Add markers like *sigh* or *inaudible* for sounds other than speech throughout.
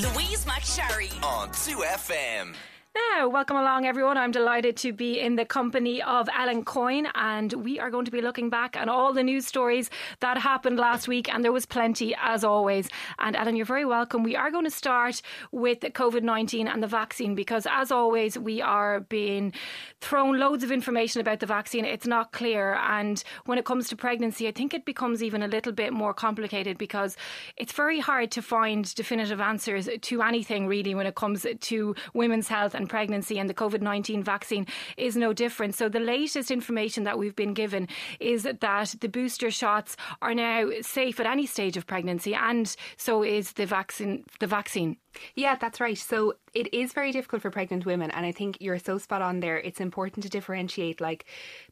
Louise McSharry on 2FM. Now, welcome along, everyone. I'm delighted to be in the company of Ellen Coyne, and we are going to be looking back on all the news stories that happened last week, and there was plenty, as always. And Ellen, you're very welcome. We are going to start with COVID 19 and the vaccine because, as always, we are being thrown loads of information about the vaccine. It's not clear, and when it comes to pregnancy, I think it becomes even a little bit more complicated because it's very hard to find definitive answers to anything, really, when it comes to women's health and pregnancy, and the COVID 19 vaccine is no different. So, the latest information that we've been given is that the booster shots are now safe at any stage of pregnancy, and so is the vaccine. The vaccine. Yeah, that's right. So it is very difficult for pregnant women, and I think you're so spot on there. It's important to differentiate like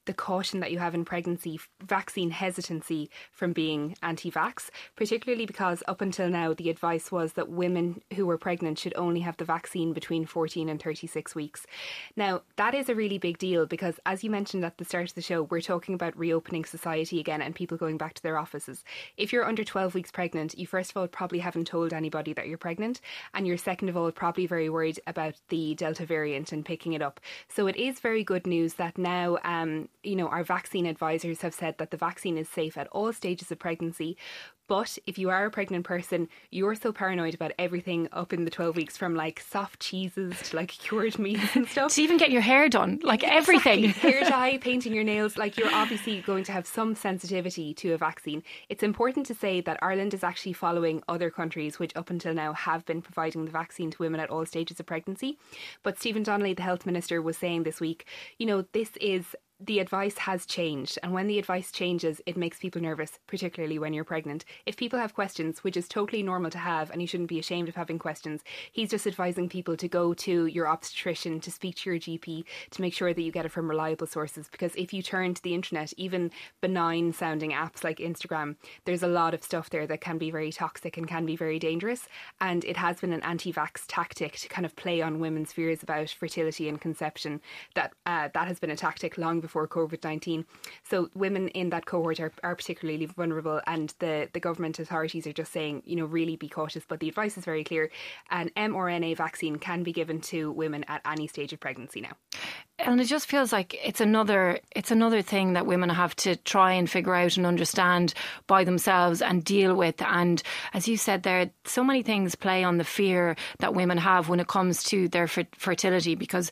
the caution that you have in pregnancy, vaccine hesitancy from being anti vax, particularly because up until now, the advice was that women who were pregnant should only have the vaccine between 14 and 36 weeks. Now, that is a really big deal because, as you mentioned at the start of the show, we're talking about reopening society again and people going back to their offices. If you're under 12 weeks pregnant, you first of all probably haven't told anybody that you're pregnant, and you're second of all probably very worried about the Delta variant and picking it up. So it is very good news that now, um, you know, our vaccine advisors have said that the vaccine is safe at all stages of pregnancy, but if you are a pregnant person, you're so paranoid about everything up in the 12 weeks from like soft cheeses to like cured *laughs* meats and stuff. to even get your hair done, like everything. Exactly. *laughs* hair *laughs* dye, painting your nails, like you're obviously going to have some sensitivity to a vaccine. It's important to say that Ireland is actually following other countries which up until now have been providing the vaccine to women at all stages of pregnancy. But Stephen Donnelly, the health minister, was saying this week, you know, this is the advice has changed, and when the advice changes, it makes people nervous, particularly when you're pregnant. If people have questions, which is totally normal to have, and you shouldn't be ashamed of having questions, he's just advising people to go to your obstetrician, to speak to your GP, to make sure that you get it from reliable sources. Because if you turn to the internet, even benign sounding apps like Instagram, there's a lot of stuff there that can be very toxic and can be very dangerous. And it has been an anti vax tactic to kind of play on women's fears about fertility and conception. That uh, that has been a tactic long before before COVID 19. So women in that cohort are, are particularly vulnerable, and the, the government authorities are just saying, you know, really be cautious. But the advice is very clear an mRNA vaccine can be given to women at any stage of pregnancy now and it just feels like it's another it's another thing that women have to try and figure out and understand by themselves and deal with and as you said there so many things play on the fear that women have when it comes to their fertility because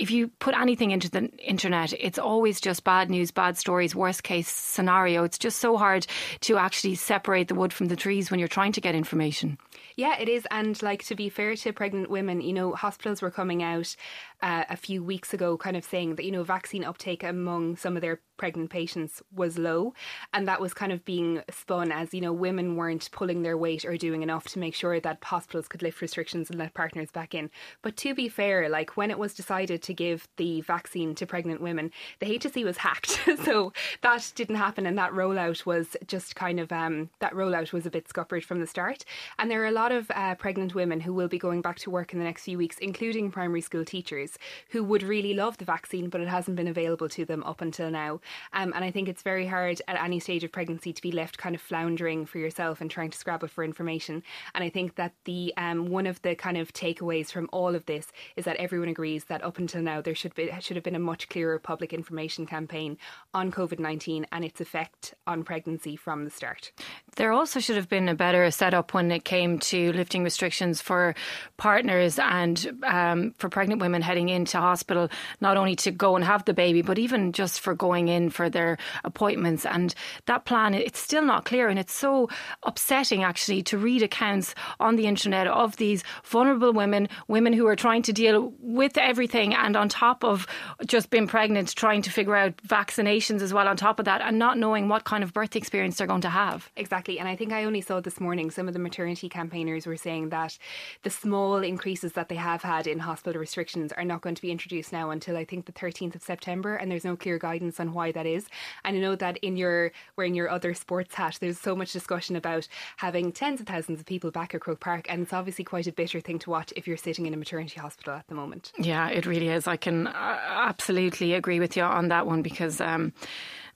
if you put anything into the internet, it's always just bad news, bad stories, worst case scenario. It's just so hard to actually separate the wood from the trees when you're trying to get information. Yeah, it is. And like to be fair to pregnant women, you know, hospitals were coming out uh, a few weeks ago kind of saying that, you know, vaccine uptake among some of their pregnant patients was low. And that was kind of being spun as, you know, women weren't pulling their weight or doing enough to make sure that hospitals could lift restrictions and let partners back in. But to be fair, like when it was decided to give the vaccine to pregnant women, the HSE was hacked. *laughs* so that didn't happen. And that rollout was just kind of, um, that rollout was a bit scuppered from the start. And there are a lot of uh, pregnant women who will be going back to work in the next few weeks, including primary school teachers who would really love the vaccine, but it hasn't been available to them up until now. Um, and I think it's very hard at any stage of pregnancy to be left kind of floundering for yourself and trying to scrabble for information. And I think that the um, one of the kind of takeaways from all of this is that everyone agrees that up until now there should be should have been a much clearer public information campaign on COVID nineteen and its effect on pregnancy from the start. There also should have been a better setup when it came to lifting restrictions for partners and um, for pregnant women heading into hospital, not only to go and have the baby, but even just for going in for their appointments. And that plan, it's still not clear. And it's so upsetting, actually, to read accounts on the internet of these vulnerable women, women who are trying to deal with everything and on top of just being pregnant, trying to figure out vaccinations as well on top of that, and not knowing what kind of birth experience they're going to have. Exactly. And I think I only saw this morning some of the maternity campaigners were saying that the small increases that they have had in hospital restrictions are not going to be introduced now until I think the 13th of September, and there's no clear guidance on why that is. And I know that in your wearing your other sports hat, there's so much discussion about having tens of thousands of people back at Croke Park, and it's obviously quite a bitter thing to watch if you're sitting in a maternity hospital at the moment. Yeah, it really is. I can uh, absolutely agree with you on that one because. Um,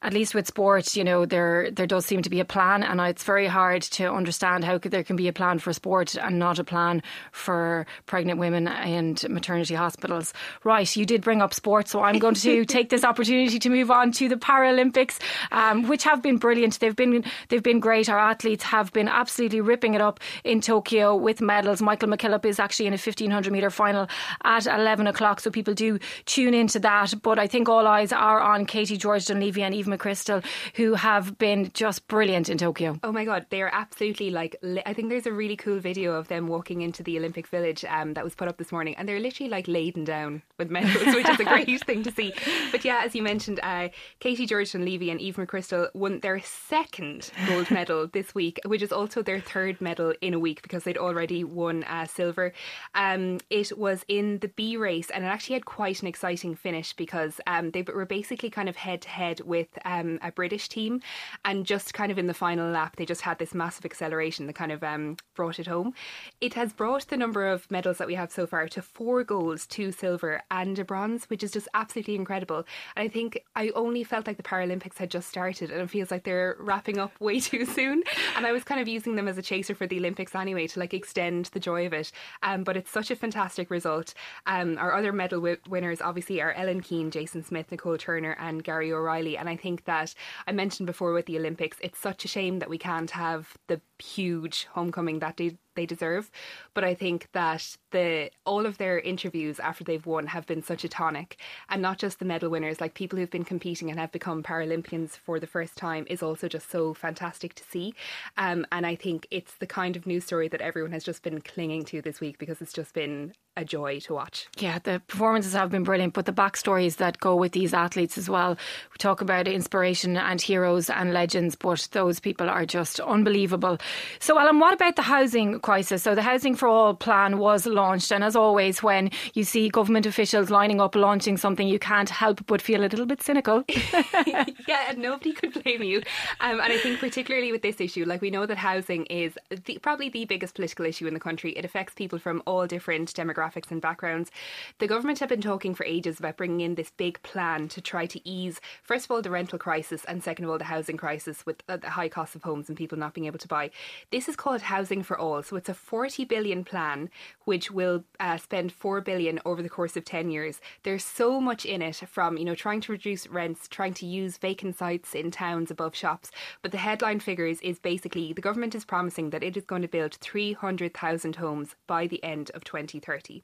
at least with sport, you know, there there does seem to be a plan, and it's very hard to understand how there can be a plan for sport and not a plan for pregnant women and maternity hospitals. Right, you did bring up sport, so I'm going to *laughs* take this opportunity to move on to the Paralympics, um, which have been brilliant. They've been they've been great. Our athletes have been absolutely ripping it up in Tokyo with medals. Michael McKillop is actually in a 1500 metre final at 11 o'clock, so people do tune into that. But I think all eyes are on Katie George Dunlevy and Eve McCrystal, who have been just brilliant in Tokyo. Oh my God, they are absolutely like. I think there's a really cool video of them walking into the Olympic Village um, that was put up this morning, and they're literally like laden down with medals, which is a great *laughs* thing to see. But yeah, as you mentioned, uh, Katie George Levy and Eve McCrystal won their second gold medal *laughs* this week, which is also their third medal in a week because they'd already won uh, silver. Um, it was in the B race, and it actually had quite an exciting finish because um, they were basically kind of head to head with um, a British team, and just kind of in the final lap, they just had this massive acceleration that kind of um, brought it home. It has brought the number of medals that we have so far to four golds, two silver, and a bronze, which is just absolutely incredible. And I think I only felt like the Paralympics had just started, and it feels like they're wrapping up way *laughs* too soon. And I was kind of using them as a chaser for the Olympics anyway to like extend the joy of it. Um, but it's such a fantastic result. Um, our other medal w- winners obviously are Ellen Keane, Jason Smith, Nicole Turner, and Gary O'Reilly. And I think that I mentioned before with the Olympics, it's such a shame that we can't have the huge homecoming that they, they deserve. But I think that the all of their interviews after they've won have been such a tonic, and not just the medal winners, like people who've been competing and have become Paralympians for the first time, is also just so fantastic to see. Um, and I think it's the kind of news story that everyone has just been clinging to this week because it's just been a joy to watch. Yeah, the performances have been brilliant, but the backstories that go with these athletes as well. We talk about inspiration and heroes and legends, but those people are just unbelievable. So, Ellen, what about the housing crisis? So, the Housing for All plan was launched, and as always, when you see government officials lining up launching something, you can't help but feel a little bit cynical. *laughs* yeah, nobody could blame you. Um, and I think, particularly with this issue, like we know that housing is the, probably the biggest political issue in the country. It affects people from all different demographics and backgrounds. The government have been talking for ages about bringing in this big plan to try to ease, first of all, the rental crisis, and second of all, the housing crisis with uh, the high cost of homes and people not being able to buy. This is called Housing for All. So it's a 40 billion plan which will uh, spend 4 billion over the course of 10 years. There's so much in it from, you know, trying to reduce rents, trying to use vacant sites in towns above shops. But the headline figures is basically the government is promising that it is going to build 300,000 homes by the end of 2030.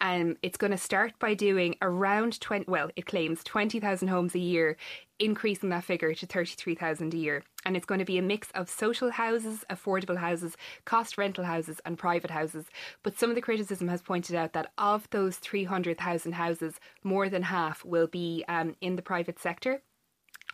Um, it's going to start by doing around 20, well, it claims 20,000 homes a year, increasing that figure to 33,000 a year. And it's going to be a mix of social houses, affordable houses, cost rental houses, and private houses. But some of the criticism has pointed out that of those 300,000 houses, more than half will be um, in the private sector.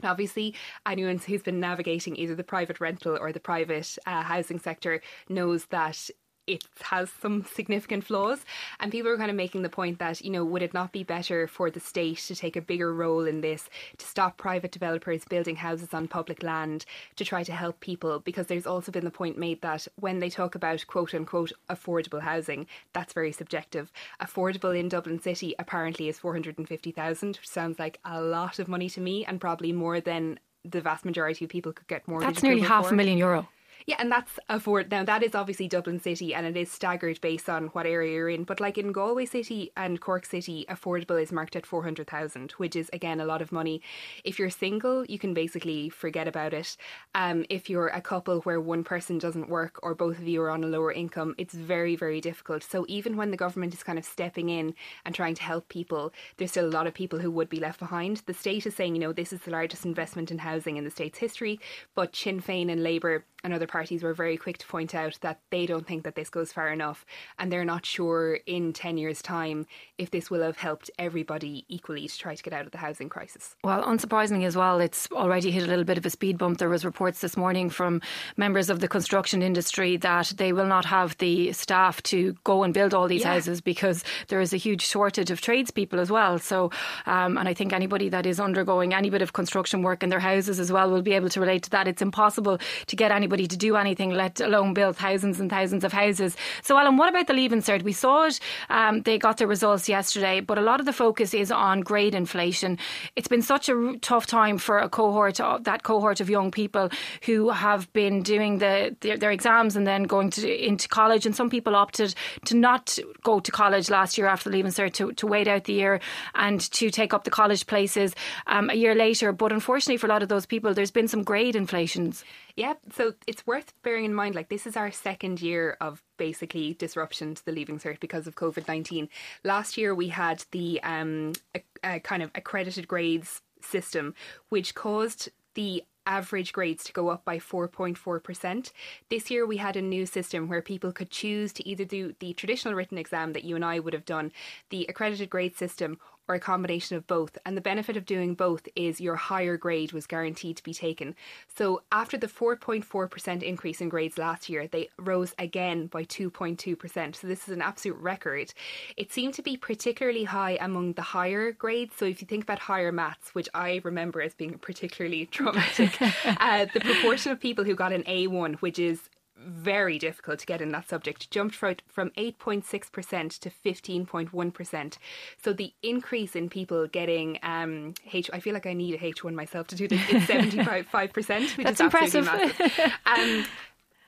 Obviously, anyone who's been navigating either the private rental or the private uh, housing sector knows that it has some significant flaws. And people are kind of making the point that, you know, would it not be better for the state to take a bigger role in this, to stop private developers building houses on public land, to try to help people? Because there's also been the point made that when they talk about quote unquote affordable housing, that's very subjective. Affordable in Dublin City apparently is 450,000, which sounds like a lot of money to me and probably more than the vast majority of people could get more. Than that's nearly half for. a million euro. Yeah, and that's afford now that is obviously Dublin City and it is staggered based on what area you're in. But like in Galway City and Cork City, affordable is marked at four hundred thousand, which is again a lot of money. If you're single, you can basically forget about it. Um, if you're a couple where one person doesn't work or both of you are on a lower income, it's very, very difficult. So even when the government is kind of stepping in and trying to help people, there's still a lot of people who would be left behind. The state is saying, you know, this is the largest investment in housing in the state's history, but Sinn Féin and Labour and other parties were very quick to point out that they don't think that this goes far enough and they're not sure in 10 years' time if this will have helped everybody equally to try to get out of the housing crisis. Well, unsurprisingly as well, it's already hit a little bit of a speed bump. There was reports this morning from members of the construction industry that they will not have the staff to go and build all these yeah. houses because there is a huge shortage of tradespeople as well. So, um, and I think anybody that is undergoing any bit of construction work in their houses as well will be able to relate to that. It's impossible to get anybody to do anything, let alone build thousands and thousands of houses. So, Ellen, what about the Leaving Cert? We saw it, um, they got the results yesterday, but a lot of the focus is on grade inflation. It's been such a tough time for a cohort, of, that cohort of young people who have been doing the their, their exams and then going to into college. And some people opted to not go to college last year after the Leaving Cert to, to wait out the year and to take up the college places um, a year later. But unfortunately, for a lot of those people, there's been some grade inflations. Yeah, so it's worth bearing in mind like this is our second year of basically disruption to the Leaving Cert because of COVID 19. Last year we had the um, a, a kind of accredited grades system, which caused the average grades to go up by 4.4%. This year we had a new system where people could choose to either do the traditional written exam that you and I would have done, the accredited grade system, or a combination of both. And the benefit of doing both is your higher grade was guaranteed to be taken. So after the 4.4% increase in grades last year, they rose again by 2.2%. So this is an absolute record. It seemed to be particularly high among the higher grades. So if you think about higher maths, which I remember as being particularly *laughs* traumatic, *laughs* uh, the proportion of people who got an A1, which is very difficult to get in that subject, jumped from 8.6% to 15.1%. So the increase in people getting um, H, I feel like I need a H1 myself to do this, it's *laughs* 75%, which That's is impressive. massive. *laughs* Um,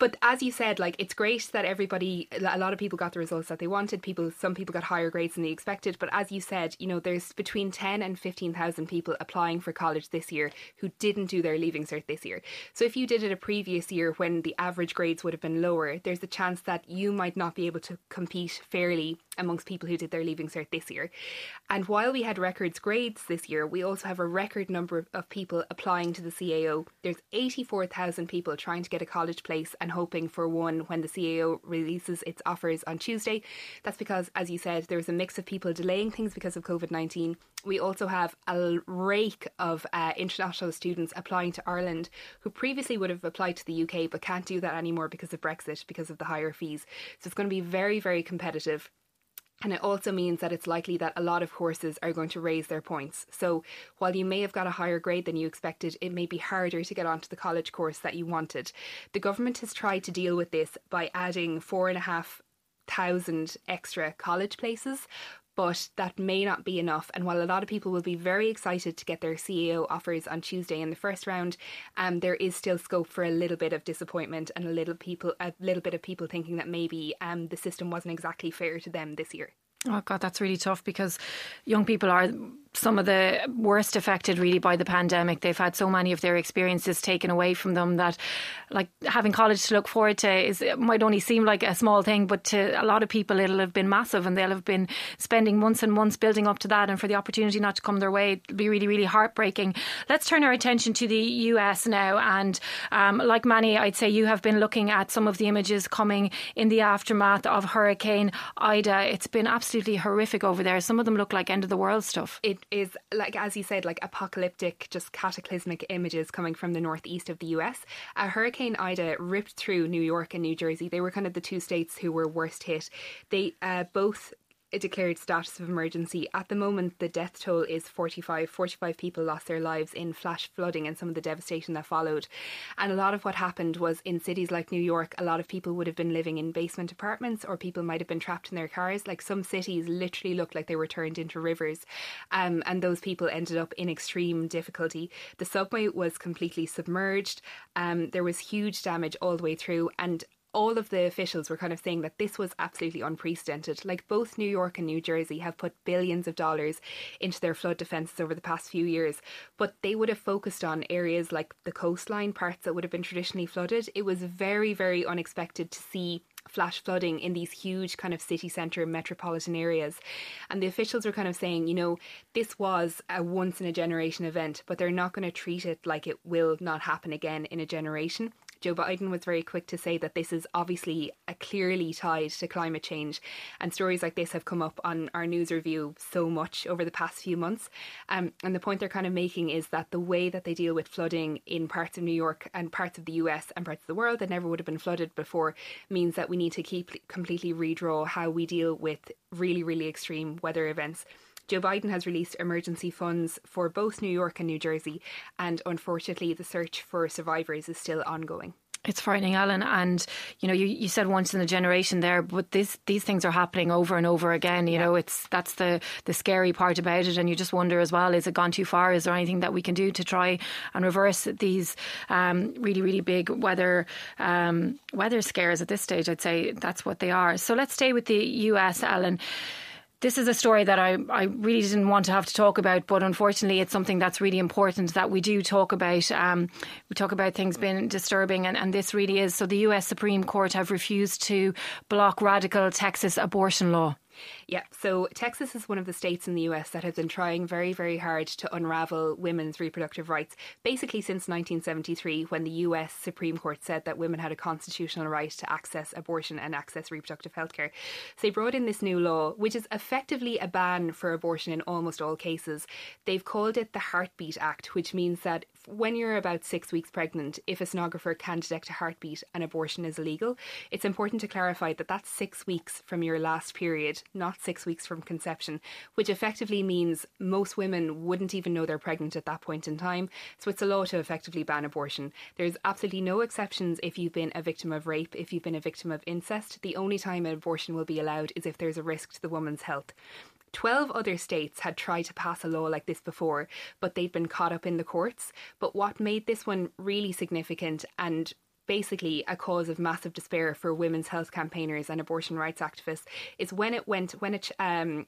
but as you said, like it's great that everybody, a lot of people got the results that they wanted. People, some people got higher grades than they expected. But as you said, you know, there's between ten and fifteen thousand people applying for college this year who didn't do their leaving cert this year. So if you did it a previous year when the average grades would have been lower, there's a chance that you might not be able to compete fairly amongst people who did their leaving cert this year. And while we had records grades this year, we also have a record number of people applying to the CAO. There's 84,000 people trying to get a college place and hoping for one when the CAO releases its offers on Tuesday. That's because, as you said, there's a mix of people delaying things because of COVID 19. We also have a rake of uh, international students applying to Ireland who previously would have applied to the UK but can't do that anymore because of Brexit, because of the higher fees. So it's going to be very, very competitive. And it also means that it's likely that a lot of courses are going to raise their points. So while you may have got a higher grade than you expected, it may be harder to get onto the college course that you wanted. The government has tried to deal with this by adding four and a half thousand extra college places, but that may not be enough. And while a lot of people will be very excited to get their CAO offers on Tuesday in the first round, um, there is still scope for a little bit of disappointment and a little people, a little bit of people thinking that maybe um, the system wasn't exactly fair to them this year. Oh God, that's really tough because young people are some of the worst affected really by the pandemic. They've had so many of their experiences taken away from them that like having college to look forward to is it might only seem like a small thing, but to a lot of people it'll have been massive and they'll have been spending months and months building up to that and for the opportunity not to come their way it'll be really, really heartbreaking. Let's turn our attention to the US now and um, like many I'd say you have been looking at some of the images coming in the aftermath of Hurricane Ida. It's been absolutely horrific over there. Some of them look like end of the world stuff. It is like as you said, like apocalyptic, just cataclysmic images coming from the northeast of the US. Uh, Hurricane Ida ripped through New York and New Jersey. They were kind of the two states who were worst hit. They uh, both declared status of emergency. At the moment, the death toll is 45. 45 people lost their lives in flash flooding and some of the devastation that followed. And a lot of what happened was in cities like New York, a lot of people would have been living in basement apartments or people might have been trapped in their cars. Like some cities literally looked like they were turned into rivers. Um, and those people ended up in extreme difficulty. The subway was completely submerged. Um, there was huge damage all the way through. And all of the officials were kind of saying that this was absolutely unprecedented. Like both New York and New Jersey have put billions of dollars into their flood defences over the past few years, but they would have focused on areas like the coastline, parts that would have been traditionally flooded. It was very, very unexpected to see flash flooding in these huge kind of city centre metropolitan areas. And the officials were kind of saying, you know, this was a once in a generation event, but they're not going to treat it like it will not happen again in a generation. Joe Biden was very quick to say that this is obviously a clearly tied to climate change, and stories like this have come up on our news review so much over the past few months. Um, and the point they're kind of making is that the way that they deal with flooding in parts of New York and parts of the US and parts of the world that never would have been flooded before means that we need to keep completely redraw how we deal with really, really extreme weather events. Joe Biden has released emergency funds for both New York and New Jersey, and unfortunately, the search for survivors is still ongoing. It's frightening, Ellen. And you know, you, you said once in a generation there, but this these things are happening over and over again. You yeah. know, it's that's the the scary part about it. And you just wonder as well: is it gone too far? Is there anything that we can do to try and reverse these um, really really big weather um, weather scares at this stage? I'd say that's what they are. So let's stay with the U.S., Ellen this is a story that I, I really didn't want to have to talk about, but unfortunately, it's something that's really important that we do talk about. Um, we talk about things being disturbing, and, and this really is. So, the US Supreme Court have refused to block radical Texas abortion law. Yeah, so Texas is one of the states in the US that has been trying very, very hard to unravel women's reproductive rights, basically since 1973, when the US Supreme Court said that women had a constitutional right to access abortion and access reproductive health care. So they brought in this new law, which is effectively a ban for abortion in almost all cases. They've called it the Heartbeat Act, which means that when you're about six weeks pregnant, if a sonographer can detect a heartbeat, an abortion is illegal. It's important to clarify that that's six weeks from your last period, not six weeks from conception, which effectively means most women wouldn't even know they're pregnant at that point in time. So it's a law to effectively ban abortion. There's absolutely no exceptions if you've been a victim of rape, if you've been a victim of incest. The only time an abortion will be allowed is if there's a risk to the woman's health. 12 other states had tried to pass a law like this before, but they'd been caught up in the courts. But what made this one really significant and basically a cause of massive despair for women's health campaigners and abortion rights activists is when it went when it um,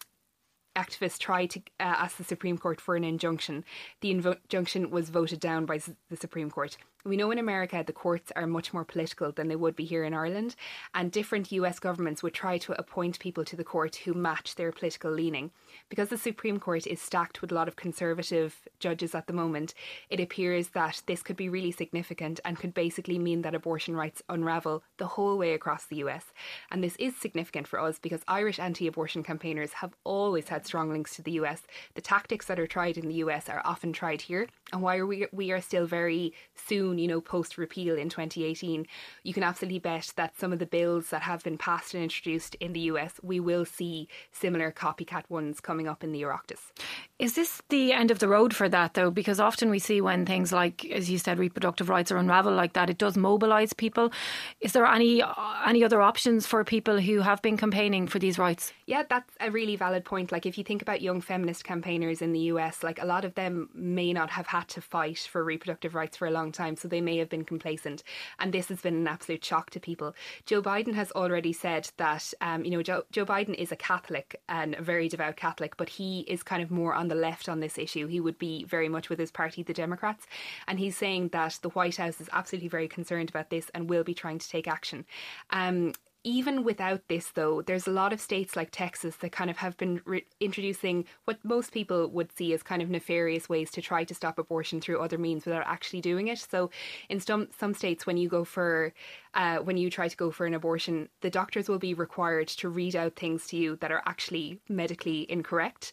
activists tried to uh, ask the Supreme Court for an injunction. The injunction was voted down by the Supreme Court. We know in America the courts are much more political than they would be here in Ireland, and different US governments would try to appoint people to the court who match their political leaning. Because the Supreme Court is stacked with a lot of conservative judges at the moment, it appears that this could be really significant and could basically mean that abortion rights unravel the whole way across the US. And this is significant for us because Irish anti abortion campaigners have always had strong links to the US. The tactics that are tried in the US are often tried here, and why are we, we are still very soon you know, post repeal in 2018, you can absolutely bet that some of the bills that have been passed and introduced in the US, we will see similar copycat ones coming up in the Oireachtas. Is this the end of the road for that, though? Because often we see when things like, as you said, reproductive rights are unravel like that, it does mobilise people. Is there any any other options for people who have been campaigning for these rights? Yeah, that's a really valid point. Like if you think about young feminist campaigners in the US, like a lot of them may not have had to fight for reproductive rights for a long time so they may have been complacent. And this has been an absolute shock to people. Joe Biden has already said that, um, you know, Joe, Joe Biden is a Catholic and a very devout Catholic, but he is kind of more on the left on this issue. He would be very much with his party, the Democrats. And he's saying that the White House is absolutely very concerned about this and will be trying to take action. Um, even without this, though, there's a lot of states like Texas that kind of have been re- introducing what most people would see as kind of nefarious ways to try to stop abortion through other means without actually doing it. So, in some some states, when you go for uh, when you try to go for an abortion, the doctors will be required to read out things to you that are actually medically incorrect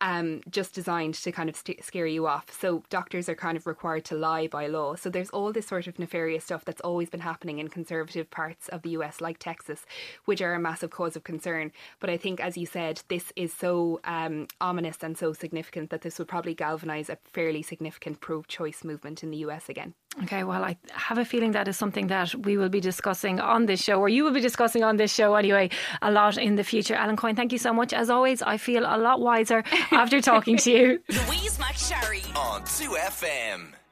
um, just designed to kind of st- scare you off. So doctors are kind of required to lie by law. So there's all this sort of nefarious stuff that's always been happening in conservative parts of the US, like Texas, which are a massive cause of concern. But I think, as you said, this is so um, ominous and so significant that this would probably galvanise a fairly significant pro choice movement in the US again. Okay, well, I have a feeling that is something that we will be discussing on this show, or you will be discussing on this show anyway, a lot in the future. Ellen Coyne, thank you so much. As always, I feel a lot wiser *laughs* after talking to you. Louise McSharry on 2FM.